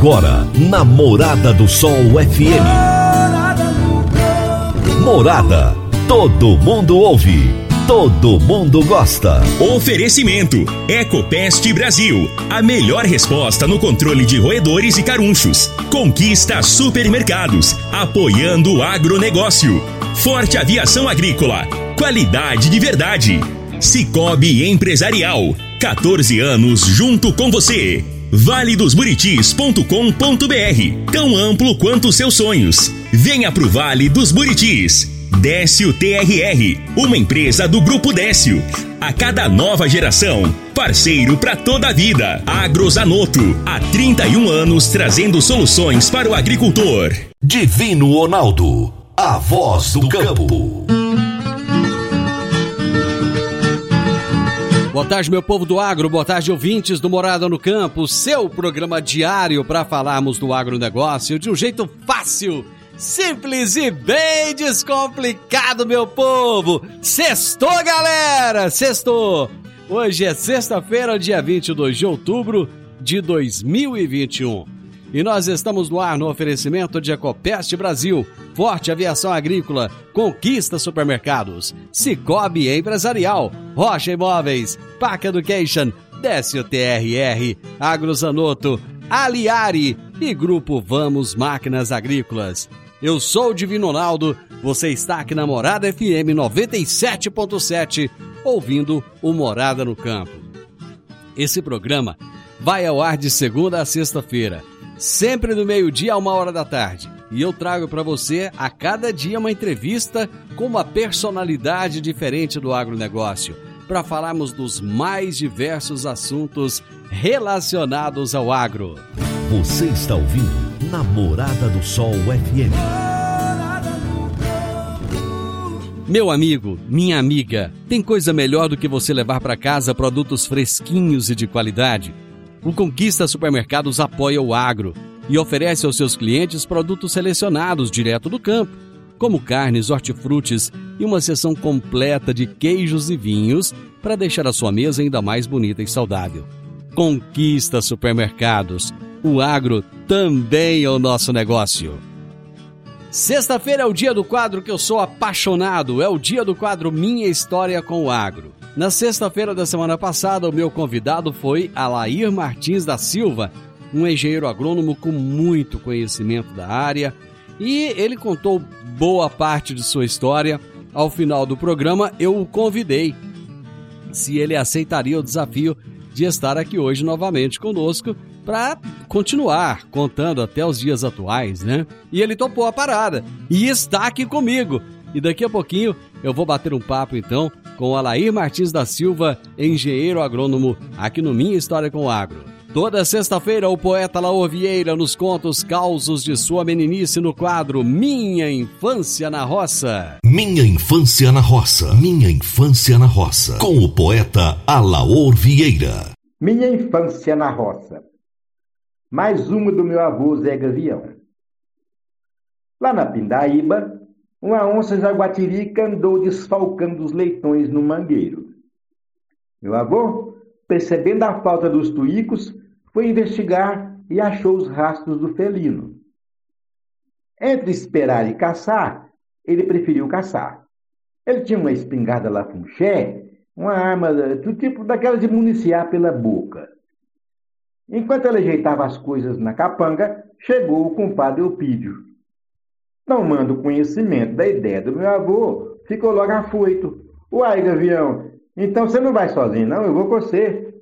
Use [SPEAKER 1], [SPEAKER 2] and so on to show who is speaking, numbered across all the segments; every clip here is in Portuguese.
[SPEAKER 1] Agora, na Morada do Sol FM. Morada. Todo mundo ouve. Todo mundo gosta.
[SPEAKER 2] Oferecimento: Ecopest Brasil. A melhor resposta no controle de roedores e carunchos. Conquista supermercados. Apoiando o agronegócio. Forte Aviação Agrícola. Qualidade de verdade. Cicobi Empresarial. 14 anos junto com você. valedosburitis.com.br Tão amplo quanto seus sonhos. Venha pro Vale dos Buritis. Décio TRR, uma empresa do Grupo Décio. A cada nova geração, parceiro para toda a vida. Agrozanoto, há 31 anos trazendo soluções para o agricultor.
[SPEAKER 1] Divino Ronaldo, a voz do campo.
[SPEAKER 3] Boa tarde, meu povo do agro, boa tarde, ouvintes do Morada no Campo, seu programa diário para falarmos do agronegócio de um jeito fácil, simples e bem descomplicado, meu povo. Sextou, galera! Sextou! Hoje é sexta-feira, dia 22 de outubro de 2021. E nós estamos no ar no oferecimento de Ecopest Brasil, Forte Aviação Agrícola, Conquista Supermercados, Cicobi Empresarial, Rocha Imóveis, Pac Education, Décio TRR, Agrozanoto, Aliari e Grupo Vamos Máquinas Agrícolas. Eu sou o Divino Ronaldo, você está aqui na Morada FM 97.7, ouvindo o Morada no Campo. Esse programa vai ao ar de segunda a sexta-feira sempre do meio-dia a uma hora da tarde. E eu trago para você a cada dia uma entrevista com uma personalidade diferente do agronegócio, para falarmos dos mais diversos assuntos relacionados ao agro.
[SPEAKER 1] Você está ouvindo Namorada do Sol FM.
[SPEAKER 3] Meu amigo, minha amiga, tem coisa melhor do que você levar para casa produtos fresquinhos e de qualidade? O Conquista Supermercados apoia o agro e oferece aos seus clientes produtos selecionados direto do campo, como carnes, hortifrutis e uma seção completa de queijos e vinhos para deixar a sua mesa ainda mais bonita e saudável. Conquista Supermercados. O agro também é o nosso negócio. Sexta-feira é o dia do quadro que eu sou apaixonado, é o dia do quadro Minha História com o Agro. Na sexta-feira da semana passada, o meu convidado foi Alair Martins da Silva, um engenheiro agrônomo com muito conhecimento da área, e ele contou boa parte de sua história. Ao final do programa, eu o convidei se ele aceitaria o desafio de estar aqui hoje novamente conosco para continuar contando até os dias atuais, né? E ele topou a parada e está aqui comigo. E daqui a pouquinho eu vou bater um papo então com Alair Martins da Silva, engenheiro agrônomo, aqui no Minha História com o Agro. Toda sexta-feira, o poeta Laor Vieira nos conta os causos de sua meninice no quadro Minha Infância na Roça.
[SPEAKER 1] Minha Infância na Roça. Minha Infância na Roça. Com o poeta Alaor Vieira.
[SPEAKER 4] Minha Infância na Roça. Mais uma do meu avô Zé Gavião. Lá na Pindaíba, uma onça jaguatirica andou desfalcando os leitões no mangueiro. Meu avô, percebendo a falta dos tuicos, foi investigar e achou os rastros do felino. Entre esperar e caçar, ele preferiu caçar. Ele tinha uma espingarda lafunché, uma arma do tipo daquela de municiar pela boca. Enquanto ele ajeitava as coisas na capanga, chegou o compadre Eupídio. Tomando conhecimento da ideia do meu avô, ficou logo afoito. Uai, Gavião, então você não vai sozinho, não? Eu vou com você.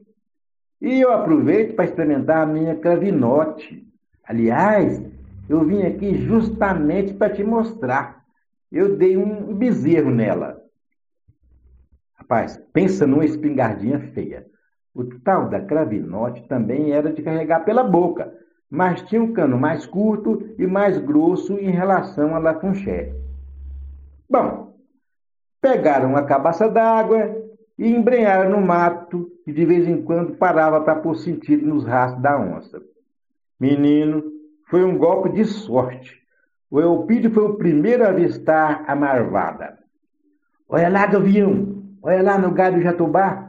[SPEAKER 4] E eu aproveito para experimentar a minha cravinote. Aliás, eu vim aqui justamente para te mostrar. Eu dei um bezerro nela. Rapaz, pensa numa espingardinha feia. O tal da cravinote também era de carregar pela boca mas tinha um cano mais curto e mais grosso em relação à lafunché. Bom, pegaram uma cabaça d'água e embrenharam no mato, que de vez em quando parava para pôr sentido nos rastros da onça. Menino, foi um golpe de sorte. O Eupídio foi o primeiro a avistar a marvada. Olha lá, Gavião! Olha lá no galho jatobá!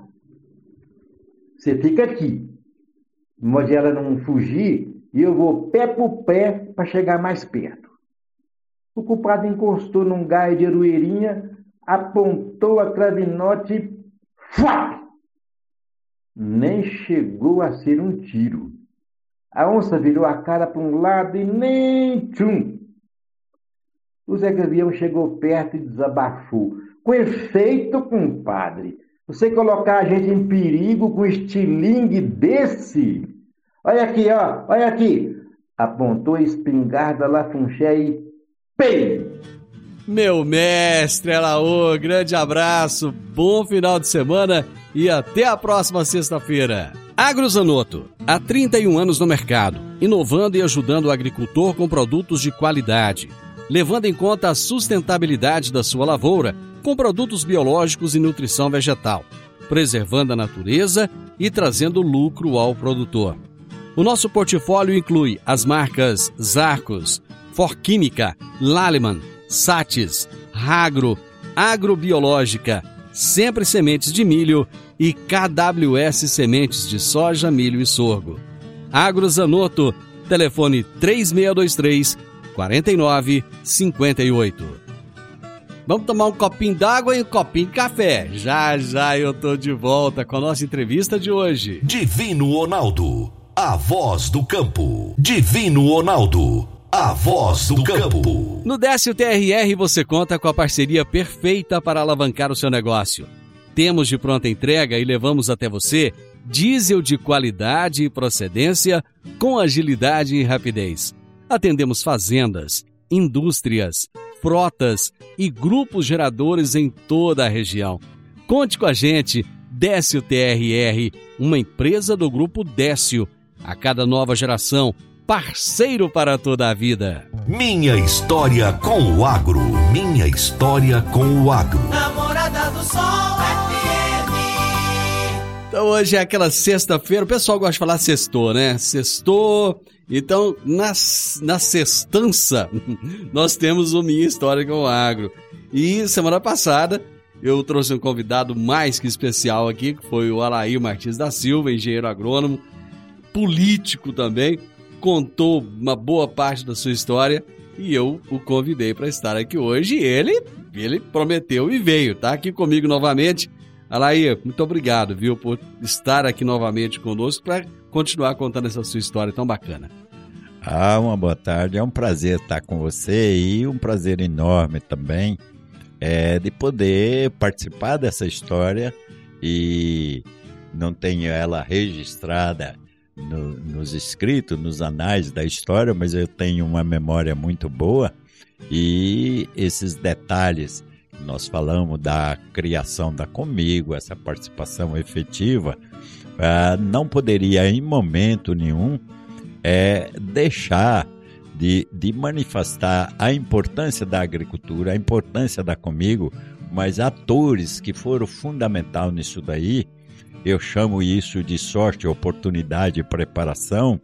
[SPEAKER 4] Você fica aqui. De modo ela não fugir, e eu vou pé por pé para chegar mais perto. O culpado encostou num gaio de aroeirinha, apontou a cravinote e... Nem chegou a ser um tiro. A onça virou a cara para um lado e nem tchum! O Zé Gavião chegou perto e desabafou. Com efeito, compadre, você colocar a gente em perigo com estilingue desse? Olha aqui, ó, olha aqui. Apontou a espingarda Lafunché e pei!
[SPEAKER 3] Meu mestre Elaô, grande abraço, bom final de semana e até a próxima sexta-feira. AgroZanoto, há 31 anos no mercado, inovando e ajudando o agricultor com produtos de qualidade, levando em conta a sustentabilidade da sua lavoura com produtos biológicos e nutrição vegetal, preservando a natureza e trazendo lucro ao produtor. O nosso portfólio inclui as marcas Zarcos, Forquímica, Laleman, Satis, Ragro, Agrobiológica, Sempre Sementes de Milho e KWS Sementes de Soja, Milho e Sorgo. Agrozanoto, telefone 3623 4958. Vamos tomar um copinho d'água e um copinho de café. Já já eu tô de volta com a nossa entrevista de hoje.
[SPEAKER 1] Divino Ronaldo, a voz do campo. Divino Ronaldo, a voz do campo.
[SPEAKER 3] No Décio TRR você conta com a parceria perfeita para alavancar o seu negócio. Temos de pronta entrega e levamos até você diesel de qualidade e procedência com agilidade e rapidez. Atendemos fazendas, indústrias, frotas e grupos geradores em toda a região. Conte com a gente, Décio TRR, uma empresa do grupo Décio. A cada nova geração, parceiro para toda a vida.
[SPEAKER 1] Minha história com o agro. Minha história com o agro.
[SPEAKER 5] Namorada do Sol FM.
[SPEAKER 3] Então hoje é aquela sexta-feira, o pessoal gosta de falar sextou, né? Sextou. Então, na, na sextança, nós temos o Minha História com o Agro. E semana passada eu trouxe um convidado mais que especial aqui, que foi o Alair Martins da Silva, engenheiro agrônomo, político também, contou uma boa parte da sua história e eu o convidei para estar aqui hoje e ele, ele prometeu e veio, tá aqui comigo novamente. Alair, muito obrigado, viu, por estar aqui novamente conosco para continuar contando essa sua história tão bacana.
[SPEAKER 6] Ah, uma boa tarde. É um prazer estar com você e um prazer enorme também é, de poder participar dessa história e não tenho ela registrada no, nos escritos, nos anais da história, mas eu tenho uma memória muito boa e esses detalhes nós falamos da criação da Comigo, essa participação efetiva, ah, não poderia em momento nenhum é, deixar de, de manifestar a importância da agricultura, a importância da Comigo, mas atores que foram fundamental nisso daí, eu chamo isso de sorte, oportunidade preparação,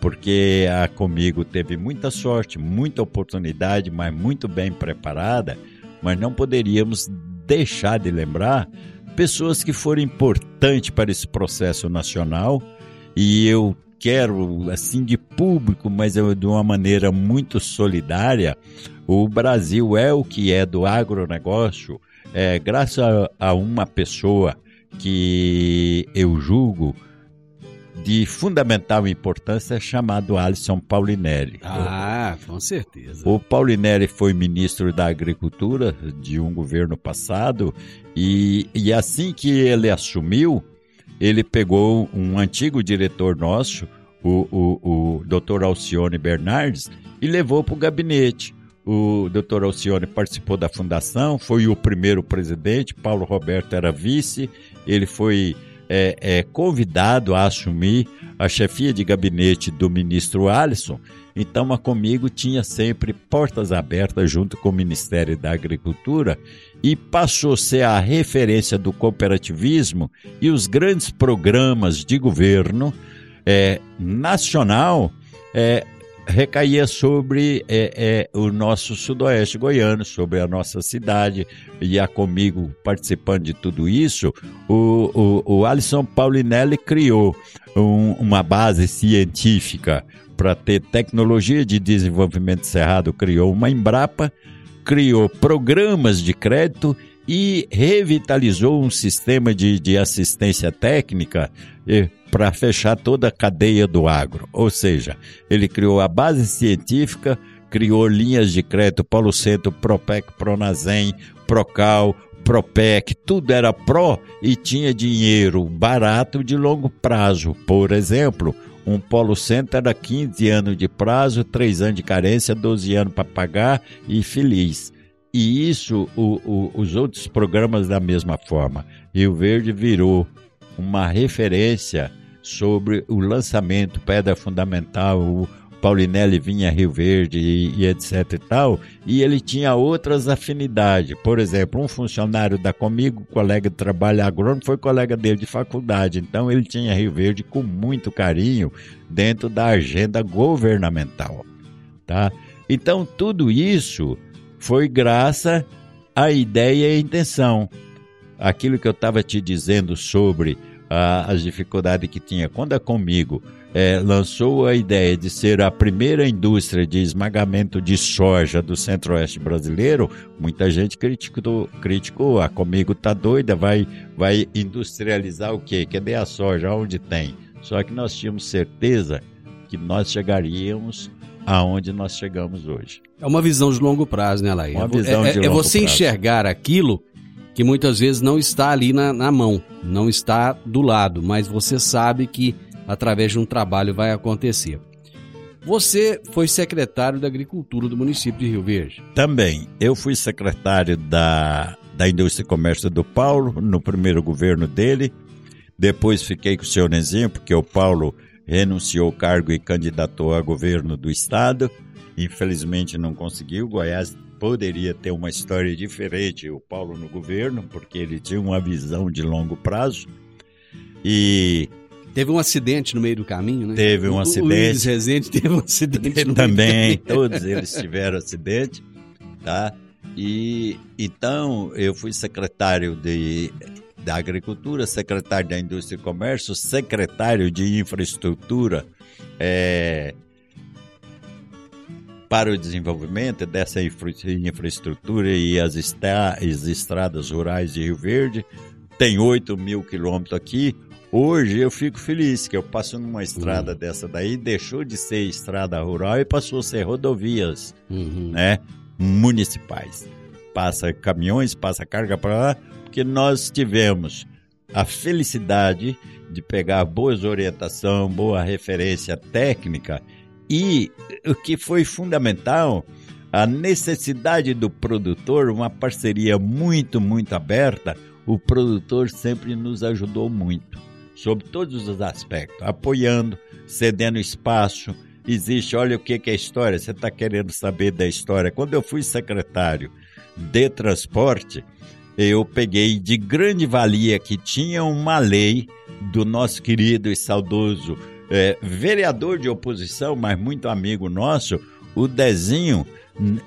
[SPEAKER 6] porque a Comigo teve muita sorte, muita oportunidade, mas muito bem preparada, mas não poderíamos deixar de lembrar pessoas que foram importantes para esse processo nacional e eu quero, assim, de público, mas de uma maneira muito solidária, o Brasil é o que é do agronegócio, é, graças a, a uma pessoa que eu julgo de fundamental importância chamado Alisson Paulinelli.
[SPEAKER 3] Ah, com certeza.
[SPEAKER 6] O Paulinelli foi ministro da Agricultura de um governo passado e, e assim que ele assumiu, ele pegou um antigo diretor nosso, o, o, o Dr. Alcione Bernardes, e levou para o gabinete. O Dr. Alcione participou da fundação, foi o primeiro presidente, Paulo Roberto era vice, ele foi é, é, convidado a assumir a chefia de gabinete do ministro Alisson, então a Comigo tinha sempre portas abertas junto com o Ministério da Agricultura e passou a ser a referência do cooperativismo e os grandes programas de governo é, nacional é, recaía sobre é, é, o nosso sudoeste goiano, sobre a nossa cidade, e a comigo participando de tudo isso, o, o, o Alisson Paulinelli criou um, uma base científica para ter tecnologia de desenvolvimento cerrado, criou uma Embrapa, criou programas de crédito e revitalizou um sistema de, de assistência técnica para fechar toda a cadeia do agro. Ou seja, ele criou a base científica, criou linhas de crédito Paulo Centro, Propec, Pronazem, Procal, Propec, tudo era pró e tinha dinheiro barato de longo prazo. Por exemplo, um Polo Center era 15 anos de prazo, 3 anos de carência, 12 anos para pagar e feliz. E isso, o, o, os outros programas da mesma forma. Rio Verde virou uma referência sobre o lançamento, pedra fundamental, o, Paulinelli vinha Rio Verde e, e, etc e tal, e ele tinha outras afinidades. Por exemplo, um funcionário da Comigo, colega de trabalho agrônomo, foi colega dele de faculdade. Então ele tinha Rio Verde com muito carinho dentro da agenda governamental, tá? Então tudo isso foi graças à ideia e à intenção. Aquilo que eu estava te dizendo sobre as dificuldades que tinha quando a Comigo é, lançou a ideia de ser a primeira indústria de esmagamento de soja do centro-oeste brasileiro, muita gente criticou, criticou ah, comigo tá doida, vai, vai industrializar o quê? Cadê a soja? Onde tem? Só que nós tínhamos certeza que nós chegaríamos aonde nós chegamos hoje.
[SPEAKER 3] É uma visão de longo prazo, né, Laí?
[SPEAKER 6] Uma visão
[SPEAKER 3] é,
[SPEAKER 6] de
[SPEAKER 3] é, é
[SPEAKER 6] longo
[SPEAKER 3] você
[SPEAKER 6] prazo.
[SPEAKER 3] enxergar aquilo que muitas vezes não está ali na, na mão, não está do lado, mas você sabe que através de um trabalho vai acontecer. Você foi secretário da Agricultura do município de Rio Verde.
[SPEAKER 6] Também, eu fui secretário da, da Indústria e Comércio do Paulo, no primeiro governo dele. Depois fiquei com o senhor Nezinho, porque o Paulo renunciou ao cargo e candidatou a governo do estado. Infelizmente não conseguiu. Goiás poderia ter uma história diferente, o Paulo no governo, porque ele tinha uma visão de longo prazo. E
[SPEAKER 3] Teve um acidente no meio do caminho, né?
[SPEAKER 6] Teve um
[SPEAKER 3] o,
[SPEAKER 6] acidente.
[SPEAKER 3] O Luiz Rezende teve um acidente no
[SPEAKER 6] também,
[SPEAKER 3] meio do caminho.
[SPEAKER 6] todos eles tiveram acidente, tá? E então eu fui secretário de da Agricultura, secretário da Indústria e Comércio, secretário de Infraestrutura é, para o desenvolvimento dessa infra, infraestrutura e as, estra, as estradas rurais de Rio Verde. Tem 8 mil quilômetros aqui. Hoje eu fico feliz que eu passo numa estrada
[SPEAKER 3] Uhum.
[SPEAKER 6] dessa daí, deixou de ser estrada rural e passou a ser rodovias
[SPEAKER 3] Uhum.
[SPEAKER 6] né, municipais. Passa caminhões, passa carga para lá, porque nós tivemos a felicidade de pegar boas orientação, boa referência técnica e o que foi fundamental, a necessidade do produtor, uma parceria muito, muito aberta, o produtor sempre nos ajudou muito, sob todos os aspectos, apoiando, cedendo espaço, existe, olha o que, é história, você está querendo saber da história. Quando eu fui secretário de transporte, eu peguei de grande valia que tinha uma lei do nosso querido e saudoso eh, vereador de oposição, mas muito amigo nosso, o Dezinho,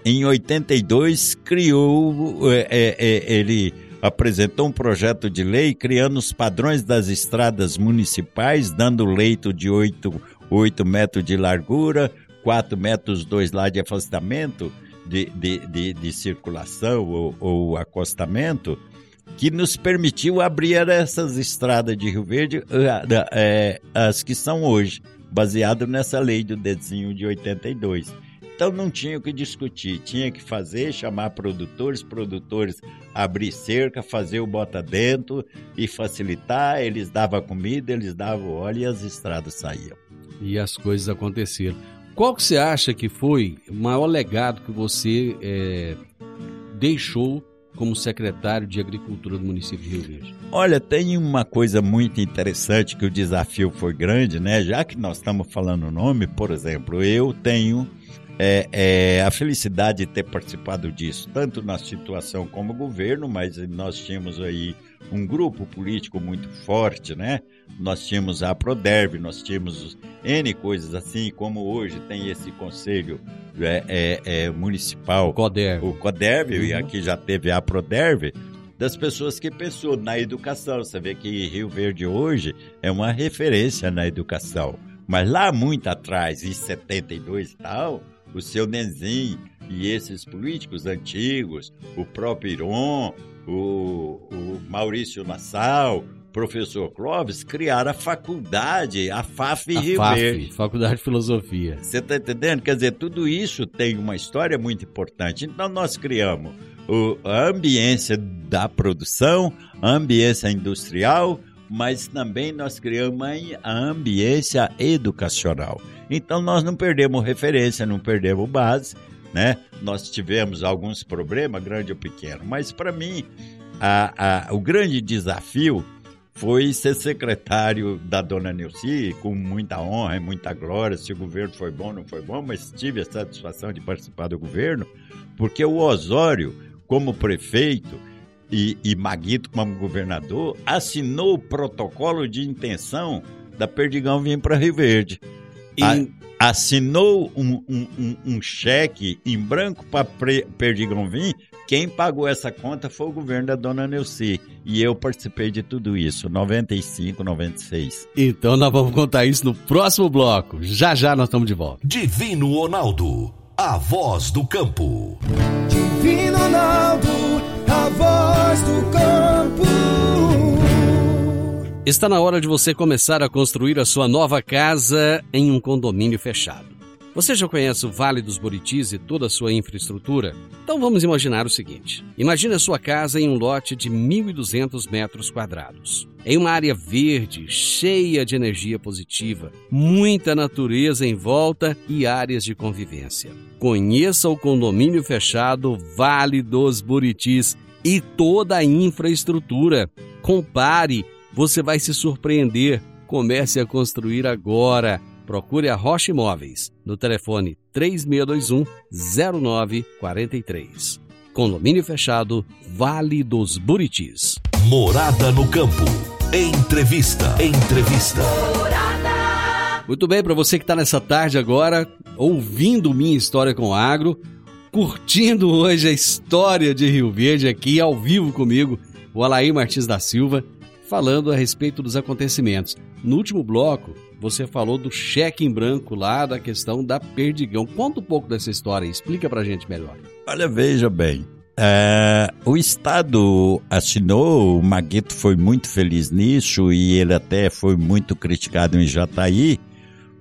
[SPEAKER 6] em 82, criou, eh, eh, eh, ele apresentou um projeto de lei criando os padrões das estradas municipais, dando leito de 8, 8 metros de largura, 4 metros, 2 lá de afastamento de, de, de, de circulação ou, ou acostamento, que nos permitiu abrir essas estradas de Rio Verde, eh, as que são hoje, baseado nessa lei do desenho de 82. Então não tinha o que discutir, tinha que fazer, chamar produtores, produtores abrir cerca, fazer o bota dentro e facilitar, eles davam comida, eles davam óleo e as estradas saíam.
[SPEAKER 3] E as coisas aconteceram. Qual que você acha que foi o maior legado que você é, deixou como secretário de Agricultura do município de Rio Verde?
[SPEAKER 6] Olha, tem uma coisa muito interessante que o desafio foi grande, né? Já que nós estamos falando o nome, por exemplo, eu tenho é, é, a felicidade de ter participado disso, tanto na situação como governo, mas nós tínhamos aí um grupo político muito forte, né? Nós tínhamos a Proderv, nós tínhamos N coisas assim, como hoje tem esse conselho é, é, é, municipal,
[SPEAKER 3] CODER.
[SPEAKER 6] o CODERV, e
[SPEAKER 3] Uhum.
[SPEAKER 6] aqui já teve a PRODERV, das pessoas que pensou na educação. Você vê que Rio Verde hoje é uma referência na educação. Mas lá muito atrás, em 72 e tal, o seu Nenzinho e esses políticos antigos, o próprio Iron, o, o Maurício Nassau, professor Clóvis, criaram a faculdade, a FAF
[SPEAKER 3] A
[SPEAKER 6] Rio
[SPEAKER 3] FAF. Faculdade de Filosofia.
[SPEAKER 6] Você está entendendo? Quer dizer, tudo isso tem uma história muito importante. Então, nós criamos o- a ambiência da produção, a ambiência industrial, mas também nós criamos a- a ambiência educacional. Então, nós não perdemos referência, não perdemos base, né? Nós tivemos alguns problemas, grande ou pequeno, mas para mim, a- a- o grande desafio foi ser secretário da dona Neuci, com muita honra e muita glória, se o governo foi bom ou não foi bom, mas tive a satisfação de participar do governo, porque o Osório, como prefeito, e, e Maguito como governador, assinou o protocolo de intenção da Perdigão vir para Rio Verde.
[SPEAKER 3] E-
[SPEAKER 6] assinou um, um- um- um cheque em branco para Perdigão vir. Quem pagou essa conta foi o governo da dona Neuci. E eu participei de tudo isso, 95, 96.
[SPEAKER 3] Então nós vamos contar isso no próximo bloco. Já já nós estamos de volta.
[SPEAKER 1] Divino Ronaldo, a voz do campo.
[SPEAKER 7] Divino Ronaldo, a voz do campo.
[SPEAKER 3] Está na hora de você começar a construir a sua nova casa em um condomínio fechado. Você já conhece o Vale dos Buritis e toda a sua infraestrutura? Então vamos imaginar o seguinte: imagine a sua casa em um lote de 1.200 metros quadrados, em uma área verde, cheia de energia positiva, muita natureza em volta e áreas de convivência. Conheça o condomínio fechado Vale dos Buritis e toda a infraestrutura. Compare você vai se surpreender. Comece a construir agora. Procure a Rocha Imóveis no telefone 3621-0943. Condomínio fechado, Vale dos Buritis.
[SPEAKER 1] Morada no campo. Entrevista. Entrevista.
[SPEAKER 3] Muito bem, para você que está nessa tarde agora, ouvindo Minha História com Agro, curtindo hoje a história de Rio Verde aqui ao vivo comigo, o Alair Martins da Silva, falando a respeito dos acontecimentos. No último bloco, você falou do cheque em branco lá, da questão da Perdigão. Conta um pouco dessa história, explica pra gente melhor.
[SPEAKER 6] Olha, veja bem. é, o Estado assinou, o Maguito foi muito feliz nisso e ele até foi muito criticado em Jataí,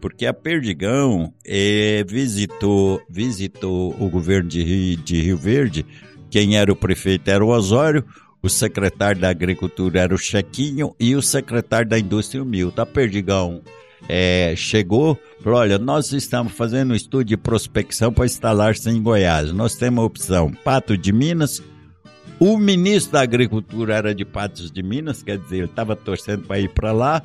[SPEAKER 6] porque a Perdigão eh, visitou, visitou o governo de Rio, de Rio Verde, quem era o prefeito era o Osório, o secretário da Agricultura era o Chequinho e o secretário da Indústria o. A Perdigão eh, chegou, falou, olha, nós estamos fazendo um estudo de prospecção para instalar-se em Goiás. Nós temos a opção Pato de Minas, o ministro da Agricultura era de Patos de Minas, quer dizer, ele estava torcendo para ir para lá.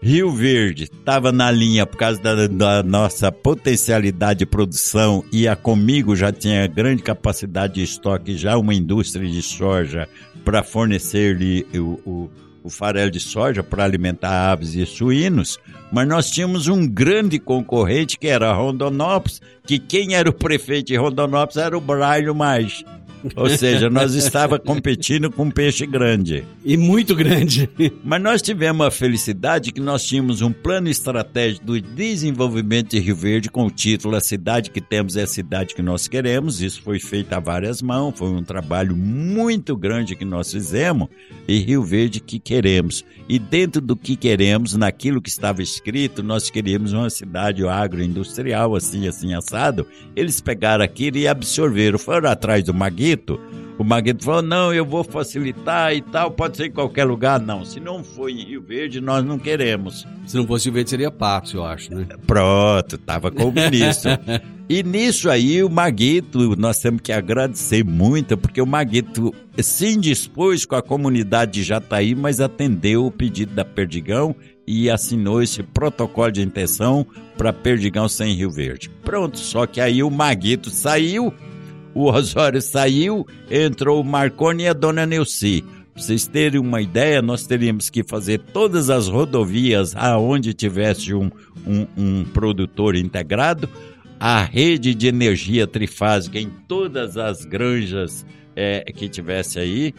[SPEAKER 6] Rio Verde estava na linha por causa da, da nossa potencialidade de produção e a Comigo já tinha grande capacidade de estoque, já uma indústria de soja para fornecer-lhe o, o, o farelo de soja para alimentar aves e suínos, mas nós tínhamos um grande concorrente que era Rondonópolis, que quem era o prefeito de Rondonópolis era o Braille Mais. Ou seja, nós estava competindo com um peixe grande.
[SPEAKER 3] E muito grande.
[SPEAKER 6] Mas nós tivemos a felicidade que nós tínhamos um plano estratégico do desenvolvimento de Rio Verde com o título A cidade que temos é a cidade que nós queremos. Isso foi feito a várias mãos, foi um trabalho muito grande que nós fizemos e Rio Verde que queremos. E dentro do que queremos, naquilo que estava escrito, nós queríamos uma cidade agroindustrial, assim, assim, assado. Eles pegaram aquilo e absorveram, foram atrás do Maguito. O Maguito falou: não, eu vou facilitar e tal, pode ser em qualquer lugar. Não, se não for em Rio Verde, nós não queremos.
[SPEAKER 3] Se não fosse o verde, seria Patos, eu acho, né?
[SPEAKER 6] Pronto, estava com o ministro. e nisso aí, o Maguito, nós temos que agradecer muito, porque o Maguito se indispôs com a comunidade de Jataí, mas atendeu o pedido da Perdigão e assinou esse protocolo de intenção para Perdigão sem Rio Verde. Pronto, só que aí o Maguito saiu, o Osório saiu, entrou o Marconi e a dona Neuci. Pra vocês terem uma ideia, nós teríamos que fazer todas as rodovias aonde tivesse um, um, um produtor integrado, a rede de energia trifásica em todas as granjas é, que tivesse aí,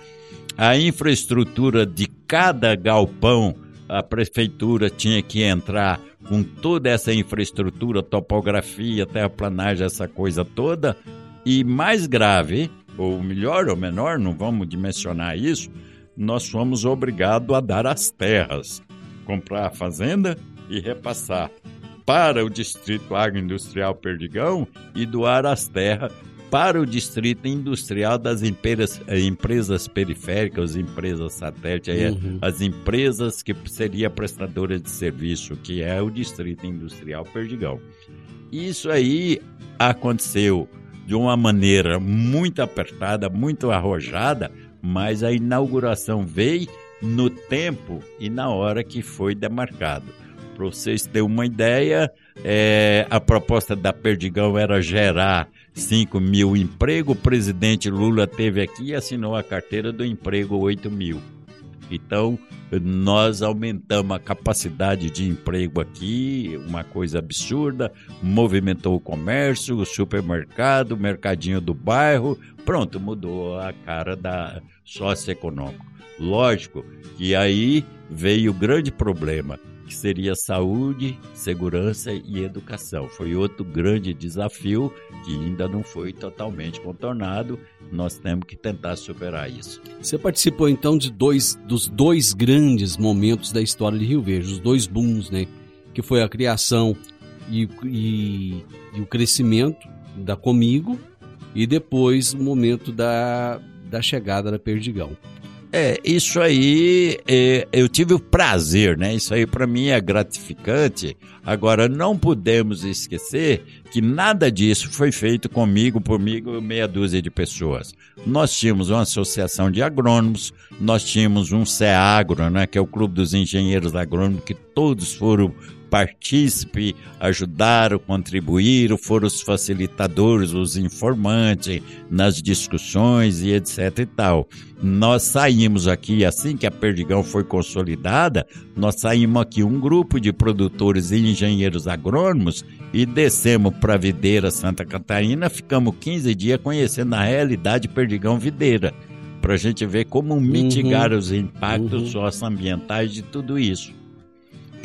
[SPEAKER 6] a infraestrutura de cada galpão a prefeitura tinha que entrar com toda essa infraestrutura, topografia, terraplanagem, essa coisa toda. E mais grave, ou melhor ou menor, não vamos dimensionar isso, nós fomos obrigados a dar as terras, comprar a fazenda e repassar para o Distrito Agroindustrial Perdigão e doar as terras para o distrito industrial das empresas, eh, empresas periféricas, empresas satélite, uhum. as empresas que seria prestadora de serviço, que é o distrito industrial Perdigão. Isso aí aconteceu de uma maneira muito apertada, muito arrojada, mas a inauguração veio no tempo e na hora que foi demarcado. Para vocês terem uma ideia, é, a proposta da Perdigão era gerar 5 mil emprego. O presidente Lula teve aqui e assinou a carteira do emprego 8 mil. Então, nós aumentamos a capacidade de emprego aqui, uma coisa absurda, movimentou o comércio, o supermercado, o mercadinho do bairro, pronto, mudou a cara da socioeconômico. Lógico que aí veio o grande problema que seria saúde, segurança e educação. Foi outro grande desafio que ainda não foi totalmente contornado. Nós temos que tentar superar isso.
[SPEAKER 3] Você participou então de dois dos dois grandes momentos da história de Rio Verde, os dois booms, né? Que foi a criação e, e, e o crescimento da Comigo e depois o momento da, da chegada da Perdigão.
[SPEAKER 6] É, isso aí é, eu tive o prazer, né? Isso aí para mim é gratificante. Agora, não podemos esquecer que nada disso foi feito comigo, por mim, meia dúzia de pessoas. Nós tínhamos uma associação de agrônomos, nós tínhamos um CEAGRO, né? Que é o Clube dos Engenheiros Agrônomos, que todos foram partícipe, ajudaram, contribuíram, foram os facilitadores, os informantes nas discussões e etc e tal. Nós saímos aqui, assim que a Perdigão foi consolidada, nós saímos aqui um grupo de produtores e engenheiros agrônomos e descemos para Videira, Santa Catarina, ficamos 15 dias conhecendo a realidade Perdigão Videira para a gente ver como mitigar uhum. os impactos uhum. socioambientais de tudo isso.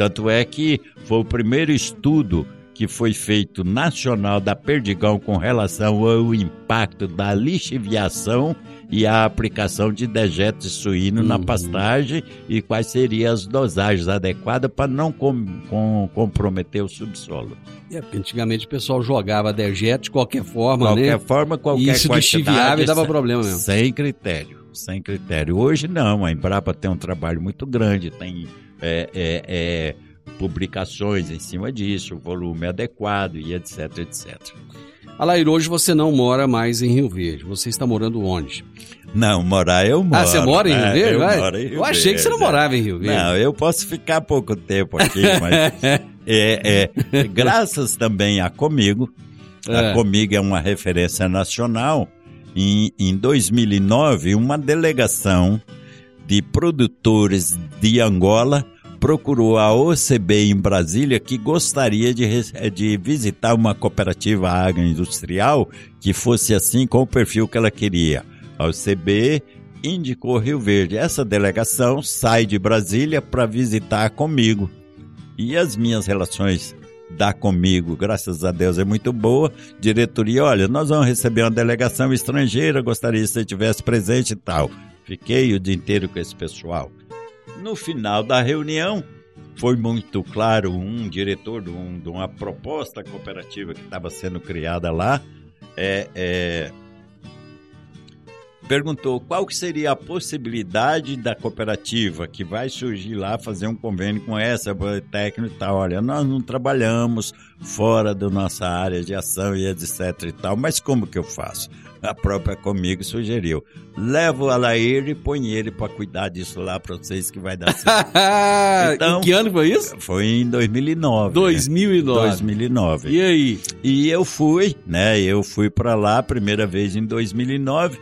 [SPEAKER 6] Tanto é que foi o primeiro estudo que foi feito nacional da Perdigão com relação ao impacto da lixiviação e a aplicação de dejetos suíno uhum. na pastagem e quais seriam as dosagens adequadas para não com, com, comprometer o subsolo.
[SPEAKER 3] É, porque antigamente o pessoal jogava dejeto de qualquer forma,
[SPEAKER 6] qualquer
[SPEAKER 3] né?
[SPEAKER 6] Qualquer forma, qualquer e
[SPEAKER 3] isso lixiviava e dava problema mesmo.
[SPEAKER 6] Sem critério, sem critério. Hoje não, a Embrapa tem um trabalho muito grande, tem é, é, é, publicações em cima disso, volume adequado e etc, etc.
[SPEAKER 3] Alair, hoje você não mora mais em Rio Verde. Você está morando onde?
[SPEAKER 6] Não, morar eu moro.
[SPEAKER 3] Ah, você mora em Rio é, Verde?
[SPEAKER 6] Eu,
[SPEAKER 3] Vai?
[SPEAKER 6] moro em Rio
[SPEAKER 3] eu achei Verde. que você não morava em Rio Verde.
[SPEAKER 6] Não, eu posso ficar pouco tempo aqui, mas é, é, graças também a Comigo. É. A Comigo é uma referência nacional. Em, em 2009, uma delegação de produtores de Angola procurou a OCB em Brasília que gostaria de, de visitar uma cooperativa agroindustrial que fosse assim com o perfil que ela queria. A OCB indicou Rio Verde. Essa delegação sai de Brasília para visitar comigo. E as minhas relações da comigo, graças a Deus, é muito boa. Diretoria, olha, nós vamos receber uma delegação estrangeira, gostaria que você estivesse presente e tal. Fiquei o dia inteiro com esse pessoal. No final da reunião, foi muito claro um diretor de, um, de uma proposta cooperativa que estava sendo criada lá, é, é, perguntou qual que seria a possibilidade da cooperativa que vai surgir lá fazer um convênio com essa técnica e tal. Olha, nós não trabalhamos fora da nossa área de ação e etc e tal, mas como que eu faço? A própria comigo sugeriu. Leva o Alair e põe ele para cuidar disso lá para vocês que vai dar certo.
[SPEAKER 3] então, em que ano foi isso?
[SPEAKER 6] Foi em 2009.
[SPEAKER 3] 2009.
[SPEAKER 6] Né? 2009.
[SPEAKER 3] E aí?
[SPEAKER 6] E eu fui, né? Eu fui para lá primeira vez em 2009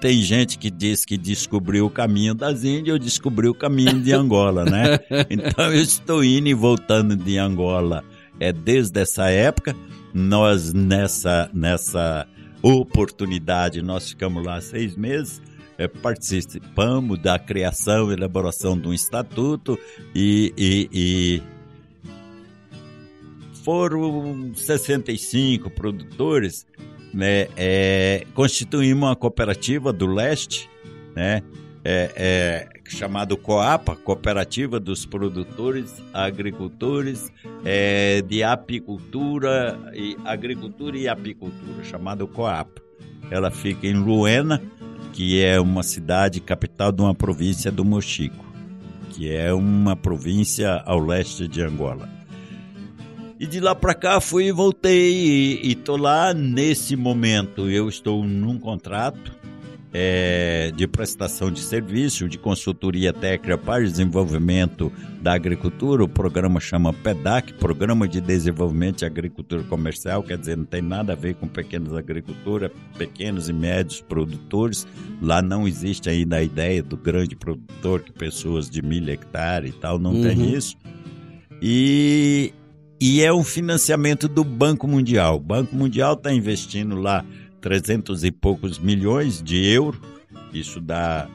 [SPEAKER 6] tem gente que diz que descobriu o caminho das Índias, eu descobri o caminho de Angola, né? Então eu estou indo e voltando de Angola é desde essa época. Nós nessa nessa oportunidade nós ficamos lá seis meses é, participamos da criação e elaboração de um estatuto e, e, e foram 65 produtores, né, é, constituímos uma cooperativa do leste, né, é, é, chamado COAPA, Cooperativa dos Produtores Agricultores é, de Apicultura e Agricultura e Apicultura, chamado COAPA. Ela fica em Luena, que é uma cidade capital de uma província do Mochico, que é uma província ao leste de Angola. E de lá para cá fui e voltei e, estou lá nesse momento. Eu estou num contrato é, de prestação de serviço, de consultoria técnica para desenvolvimento da agricultura. O programa chama PEDAC, Programa de Desenvolvimento de Agricultura Comercial, quer dizer, não tem nada a ver com pequenas agriculturas, pequenos e médios produtores. Lá não existe ainda a ideia do grande produtor, que pessoas de mil hectares e tal, não uhum. tem isso. E, e é um financiamento do Banco Mundial. O Banco Mundial está investindo lá 300 e poucos milhões de euros. Isso dá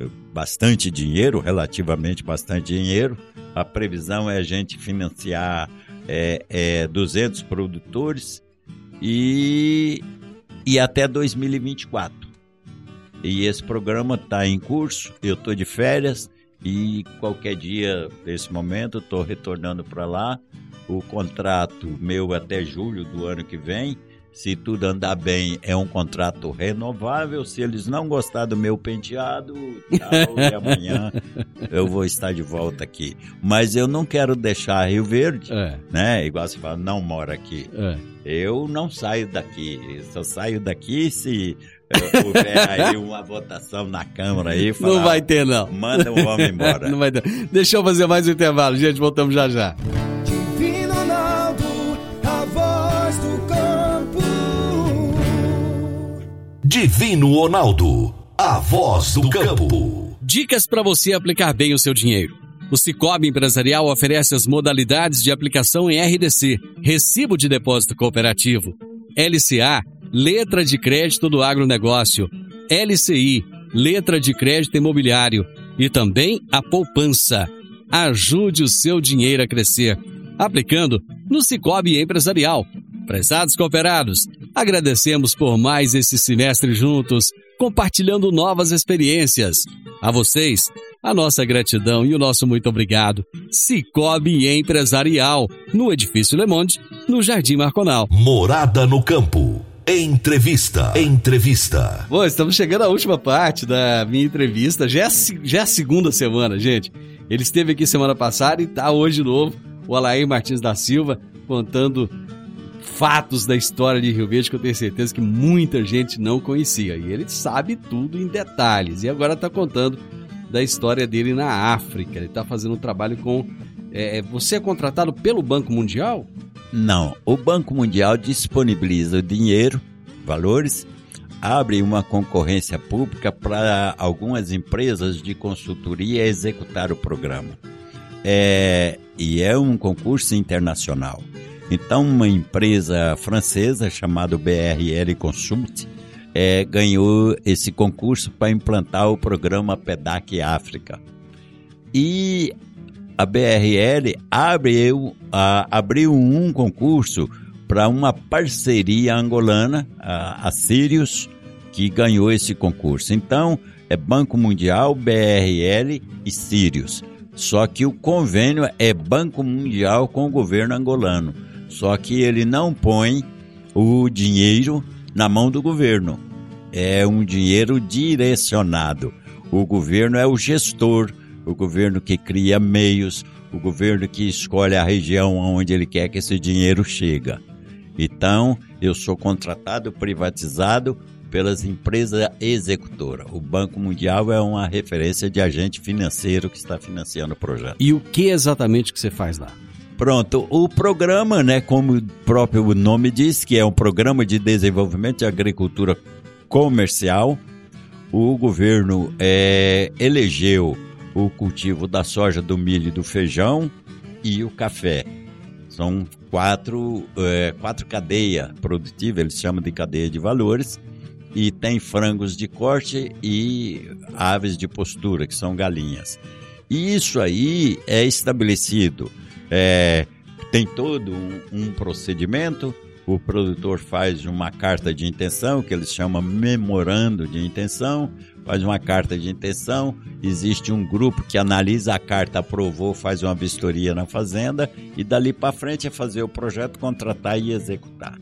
[SPEAKER 6] eh, bastante dinheiro, relativamente bastante dinheiro. A previsão é a gente financiar é, é, 200 produtores e, e até 2024. E esse programa está em curso, eu estou de férias e qualquer dia desse momento estou retornando para lá. O contrato meu até julho do ano que vem se tudo andar bem, é um contrato renovável. Se eles não gostar do meu penteado, tchau, e amanhã eu vou estar de volta aqui. Mas eu não quero deixar Rio Verde, é. né? Igual você fala, não mora aqui. É. Eu não saio daqui. Eu só saio daqui se houver aí uma votação na Câmara aí.
[SPEAKER 3] Falar, não vai ter, não.
[SPEAKER 6] Manda o homem embora.
[SPEAKER 3] não vai ter. Deixa eu fazer mais um intervalo. Gente, voltamos já já.
[SPEAKER 1] Divino Ronaldo, a voz do campo.
[SPEAKER 3] Dicas para você aplicar bem o seu dinheiro. O Cicobi Empresarial oferece as modalidades de aplicação em RDC, Recibo de Depósito Cooperativo, LCA, Letra de Crédito do Agronegócio, LCI, Letra de Crédito Imobiliário e também a poupança. Ajude o seu dinheiro a crescer, aplicando no Cicobi Empresarial. Prezados cooperados, Agradecemos por mais esse semestre juntos, compartilhando novas experiências. A vocês, a nossa gratidão e o nosso muito obrigado. Cicobi Empresarial, no Edifício Le Monde, no Jardim Marconal.
[SPEAKER 1] Morada no Campo. Entrevista. Entrevista.
[SPEAKER 3] Bom, estamos chegando à última parte da minha entrevista. Já é, já é a segunda semana, gente. Ele esteve aqui semana passada e está hoje de novo. O Alair Martins da Silva contando fatos da história de Rio Verde que eu tenho certeza que muita gente não conhecia. E ele sabe tudo em detalhes. E agora está contando da história dele na África. Ele está fazendo um trabalho com. É, é, você é contratado pelo Banco Mundial?
[SPEAKER 6] Não. O Banco Mundial disponibiliza o dinheiro, valores, abre uma concorrência pública para algumas empresas de consultoria executar o programa. É, e é um concurso internacional. Então, uma empresa francesa chamada BRL Consult é, ganhou esse concurso para implantar o programa PEDAC África. E a BRL abriu, a, abriu um concurso para uma parceria angolana, a, a Sirius, que ganhou esse concurso. Então, é Banco Mundial, BRL e Sirius. Só que o convênio é Banco Mundial com o governo angolano. Só que ele não põe o dinheiro na mão do governo. É um dinheiro direcionado. O governo é o gestor, o governo que cria meios, o governo que escolhe a região onde ele quer que esse dinheiro chega. Então, eu sou contratado, privatizado pelas empresas executoras. O Banco Mundial é uma referência de agente financeiro que está financiando o projeto.
[SPEAKER 3] E o que exatamente que você faz lá?
[SPEAKER 6] Pronto, o programa, né, como o próprio nome diz, que é um programa de desenvolvimento de agricultura comercial, o governo é, elegeu o cultivo da soja, do milho e do feijão e o café. São quatro, é, quatro cadeias produtivas, eles chamam de cadeia de valores, e tem frangos de corte e aves de postura, que são galinhas. E isso aí é estabelecido. É, tem todo um, um procedimento. O produtor faz uma carta de intenção, que eles chamam memorando de intenção, faz uma carta de intenção, existe um grupo que analisa a carta, aprovou, faz uma vistoria na fazenda e dali para frente é fazer o projeto, contratar e executar.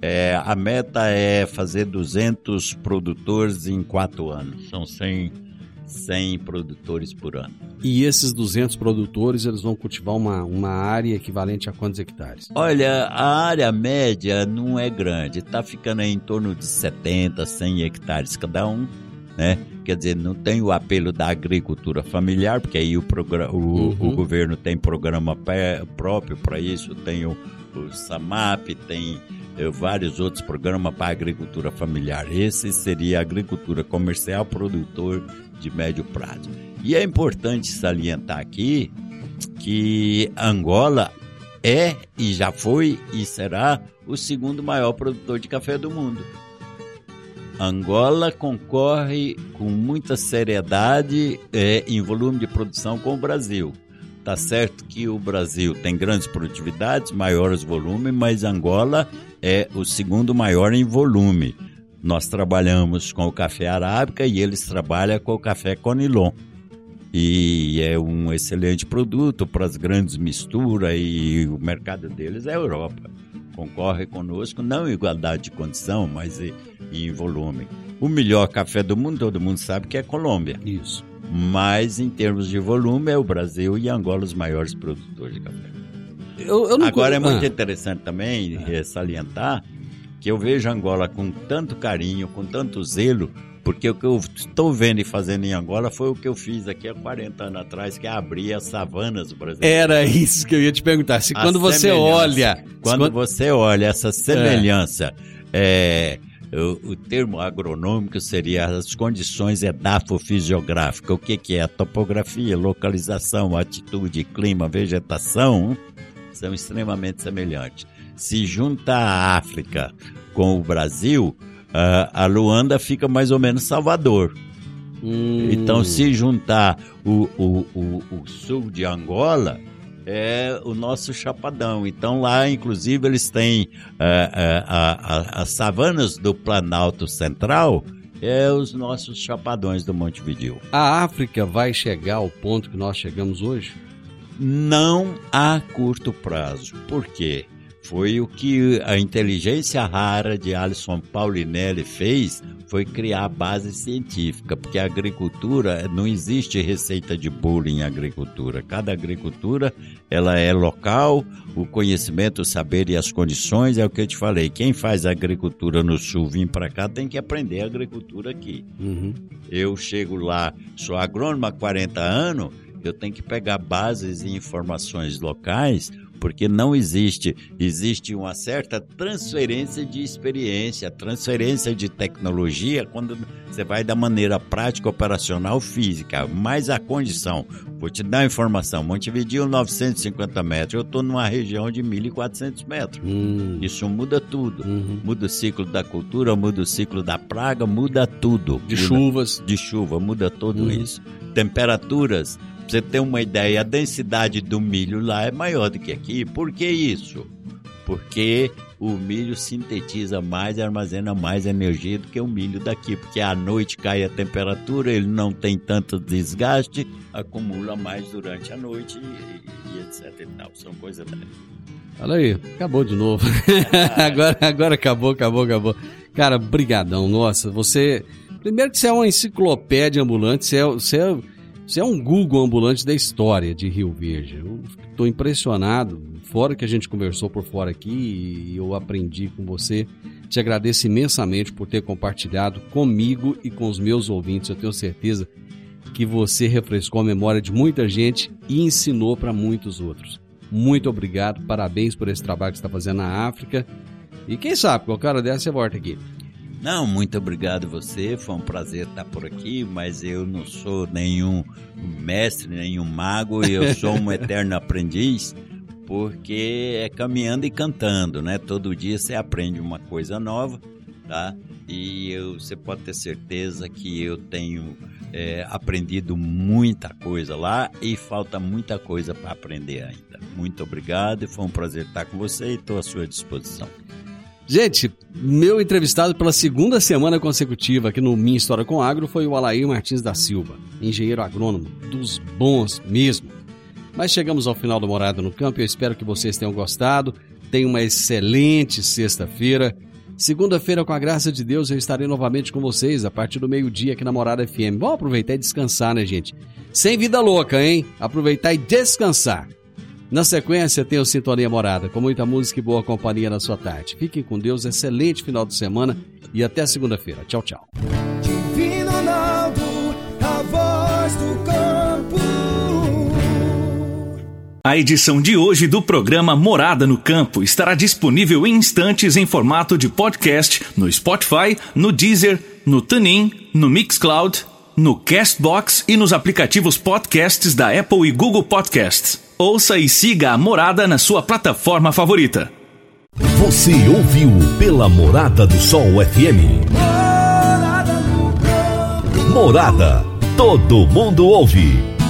[SPEAKER 6] É, a meta é fazer 200 produtores em quatro anos, são 100, 100 produtores por ano.
[SPEAKER 3] E esses 200 produtores, eles vão cultivar uma, uma área equivalente a quantos hectares?
[SPEAKER 6] Olha, a área média não é grande, está ficando em torno de 70, 100 hectares cada um né? Quer dizer, não tem o apelo da agricultura familiar, porque aí o, programa, o, uhum. o governo tem programa próprio para isso, tem o, o SAMAP, tem eh, vários outros programas para agricultura familiar. Esse seria a agricultura comercial produtor de médio prazo. E é importante salientar aqui que Angola é e já foi e será o segundo maior produtor de café do mundo. Angola concorre com muita seriedade é, em volume de produção com o Brasil. Tá certo que o Brasil tem grandes produtividades, maiores volumes, mas Angola é o segundo maior em volume. Nós trabalhamos com o café arábica e eles trabalham com o café conilon. E é um excelente produto para as grandes misturas e o mercado deles é a Europa concorre conosco, não em igualdade de condição, mas em volume. O melhor café do mundo, todo mundo sabe que é Colômbia.
[SPEAKER 3] Isso.
[SPEAKER 6] Mas em termos de volume, é o Brasil e Angola os maiores produtores de café.
[SPEAKER 3] Eu, eu
[SPEAKER 6] Agora é muito ah. interessante também ah. salientar que eu vejo Angola com tanto carinho, com tanto zelo, porque o que eu estou vendo e fazendo em Angola foi o que eu fiz aqui há 40 anos atrás, que é abrir as savanas brasileiras.
[SPEAKER 3] Era isso que eu ia te perguntar. Se quando você olha.
[SPEAKER 6] Quando, quando você olha essa semelhança, é. é o, o, termo agronômico seria as condições edafofisiográficas. O que, que é? A topografia, localização, atitude, clima, vegetação são extremamente semelhantes. Se junta a África com o Brasil, a Luanda fica mais ou menos Salvador. Hum. Então, se juntar o, o, o, o, sul de Angola, é o nosso chapadão. Então, lá, inclusive, eles têm uh, uh, as savanas do Planalto Central, é os nossos chapadões do Monte Montevideo.
[SPEAKER 3] A África vai chegar ao ponto que nós chegamos hoje?
[SPEAKER 6] Não a curto prazo. Por quê? Foi o que a inteligência rara de Alisson Paulinelli fez, foi criar a base científica, porque a agricultura não existe receita de bolo em agricultura. Cada agricultura ela é local, o conhecimento, o saber e as condições é o que eu te falei. Quem faz agricultura no sul vir para cá tem que aprender a agricultura aqui. Uhum. Eu chego lá, sou agrônomo há 40 anos, eu tenho que pegar bases e informações locais porque não existe. Existe uma certa transferência de experiência, transferência de tecnologia quando você vai da maneira prática, operacional, física, mais a condição. Vou te dar uma informação: Montevideo, 950 metros. Eu estou numa região de 1.400 metros. Hum. Isso muda tudo. Uhum. Muda o ciclo da cultura, muda o ciclo da praga, muda tudo.
[SPEAKER 3] De
[SPEAKER 6] muda,
[SPEAKER 3] chuvas.
[SPEAKER 6] De chuva, muda tudo uhum. isso. Temperaturas você ter uma ideia, a densidade do milho lá é maior do que aqui. Por que isso? Porque o milho sintetiza mais e armazena mais energia do que o milho daqui, porque à noite cai a temperatura, ele não tem tanto desgaste, acumula mais durante a noite e, e etc e tal. São coisas
[SPEAKER 3] Olha aí, acabou de novo. agora, agora acabou, acabou, acabou. Cara, brigadão, nossa, você... Primeiro que você é uma enciclopédia ambulante, você é, você é você é um Google ambulante da história de Rio Verde. Eu estou impressionado. Fora que a gente conversou por fora aqui e eu aprendi com você. Te agradeço imensamente por ter compartilhado comigo e com os meus ouvintes. Eu tenho certeza que você refrescou a memória de muita gente e ensinou para muitos outros. Muito obrigado, parabéns por esse trabalho que você está fazendo na África. E quem sabe, qualquer hora dessa você volta aqui.
[SPEAKER 6] Não, muito obrigado você. Foi um prazer estar por aqui, mas eu não sou nenhum mestre, nenhum mago, eu sou um eterno aprendiz, porque é caminhando e cantando, né? Todo dia você aprende uma coisa nova tá? E eu, você pode ter certeza que eu tenho é, aprendido muita coisa lá e falta muita coisa para aprender ainda. Muito obrigado e foi um prazer estar com você e estou à sua disposição.
[SPEAKER 3] Gente, meu entrevistado pela segunda semana consecutiva aqui no Minha História com Agro foi o Alair Martins da Silva, engenheiro agrônomo, dos bons mesmo. Mas chegamos ao final do Morada no Campo e eu espero que vocês tenham gostado. Tenham uma excelente sexta-feira. Segunda-feira, com a graça de Deus, eu estarei novamente com vocês a partir do meio-dia aqui na Morada FM. Vamos aproveitar e descansar, né, gente? Sem vida louca, hein? Aproveitar e descansar. Na sequência, tem o Sintonia Morada, com muita música e boa companhia na sua tarde. Fiquem com Deus, excelente final de semana e até segunda-feira. Tchau, tchau.
[SPEAKER 7] Divino Ronaldo, a voz do campo.
[SPEAKER 2] A edição de hoje do programa Morada no Campo estará disponível em instantes em formato de podcast no Spotify, no Deezer, no TuneIn, no Mixcloud, no Castbox e nos aplicativos podcasts da Apple e Google Podcasts. Ouça e siga a Morada na sua plataforma favorita.
[SPEAKER 1] Você ouviu pela Morada do Sol FM. Morada. Todo mundo ouve.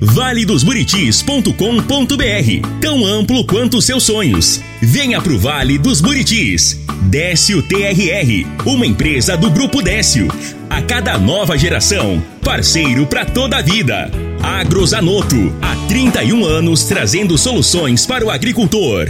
[SPEAKER 2] valedosburitis.com.br Tão amplo quanto seus sonhos. Venha pro Vale dos Buritis. Décio TRR, uma empresa do Grupo Décio. A cada nova geração, parceiro para toda a vida. Agrozanoto, há 31 anos trazendo soluções para o agricultor.